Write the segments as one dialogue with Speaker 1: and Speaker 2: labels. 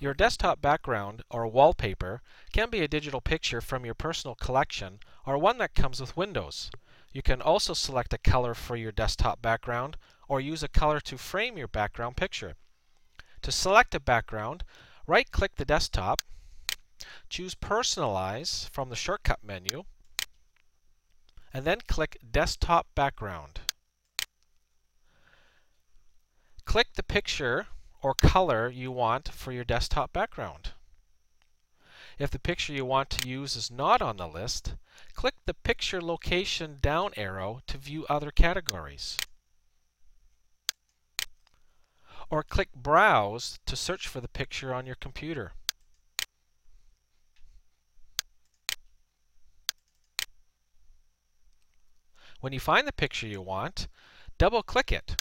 Speaker 1: Your desktop background or wallpaper can be a digital picture from your personal collection or one that comes with Windows. You can also select a color for your desktop background or use a color to frame your background picture. To select a background, right click the desktop, choose Personalize from the shortcut menu, and then click Desktop Background. Click the picture or color you want for your desktop background. If the picture you want to use is not on the list, click the Picture Location down arrow to view other categories. Or click Browse to search for the picture on your computer. When you find the picture you want, double-click it.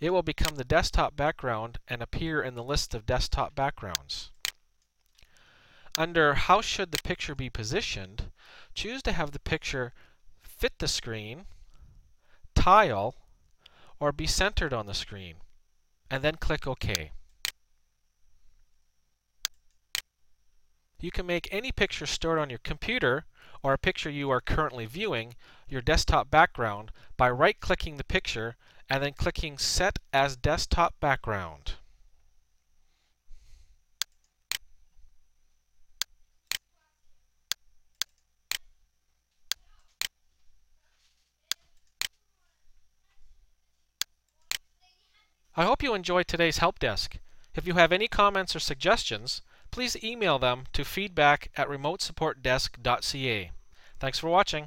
Speaker 1: It will become the desktop background and appear in the list of desktop backgrounds. Under How should the picture be positioned, choose to have the picture fit the screen, tile, or be centered on the screen, and then click OK. You can make any picture stored on your computer or a picture you are currently viewing your desktop background by right-clicking the picture and then clicking Set as Desktop Background. I hope you enjoyed today's help desk. If you have any comments or suggestions, please email them to feedback at remotesupportdesk.ca. Thanks for watching.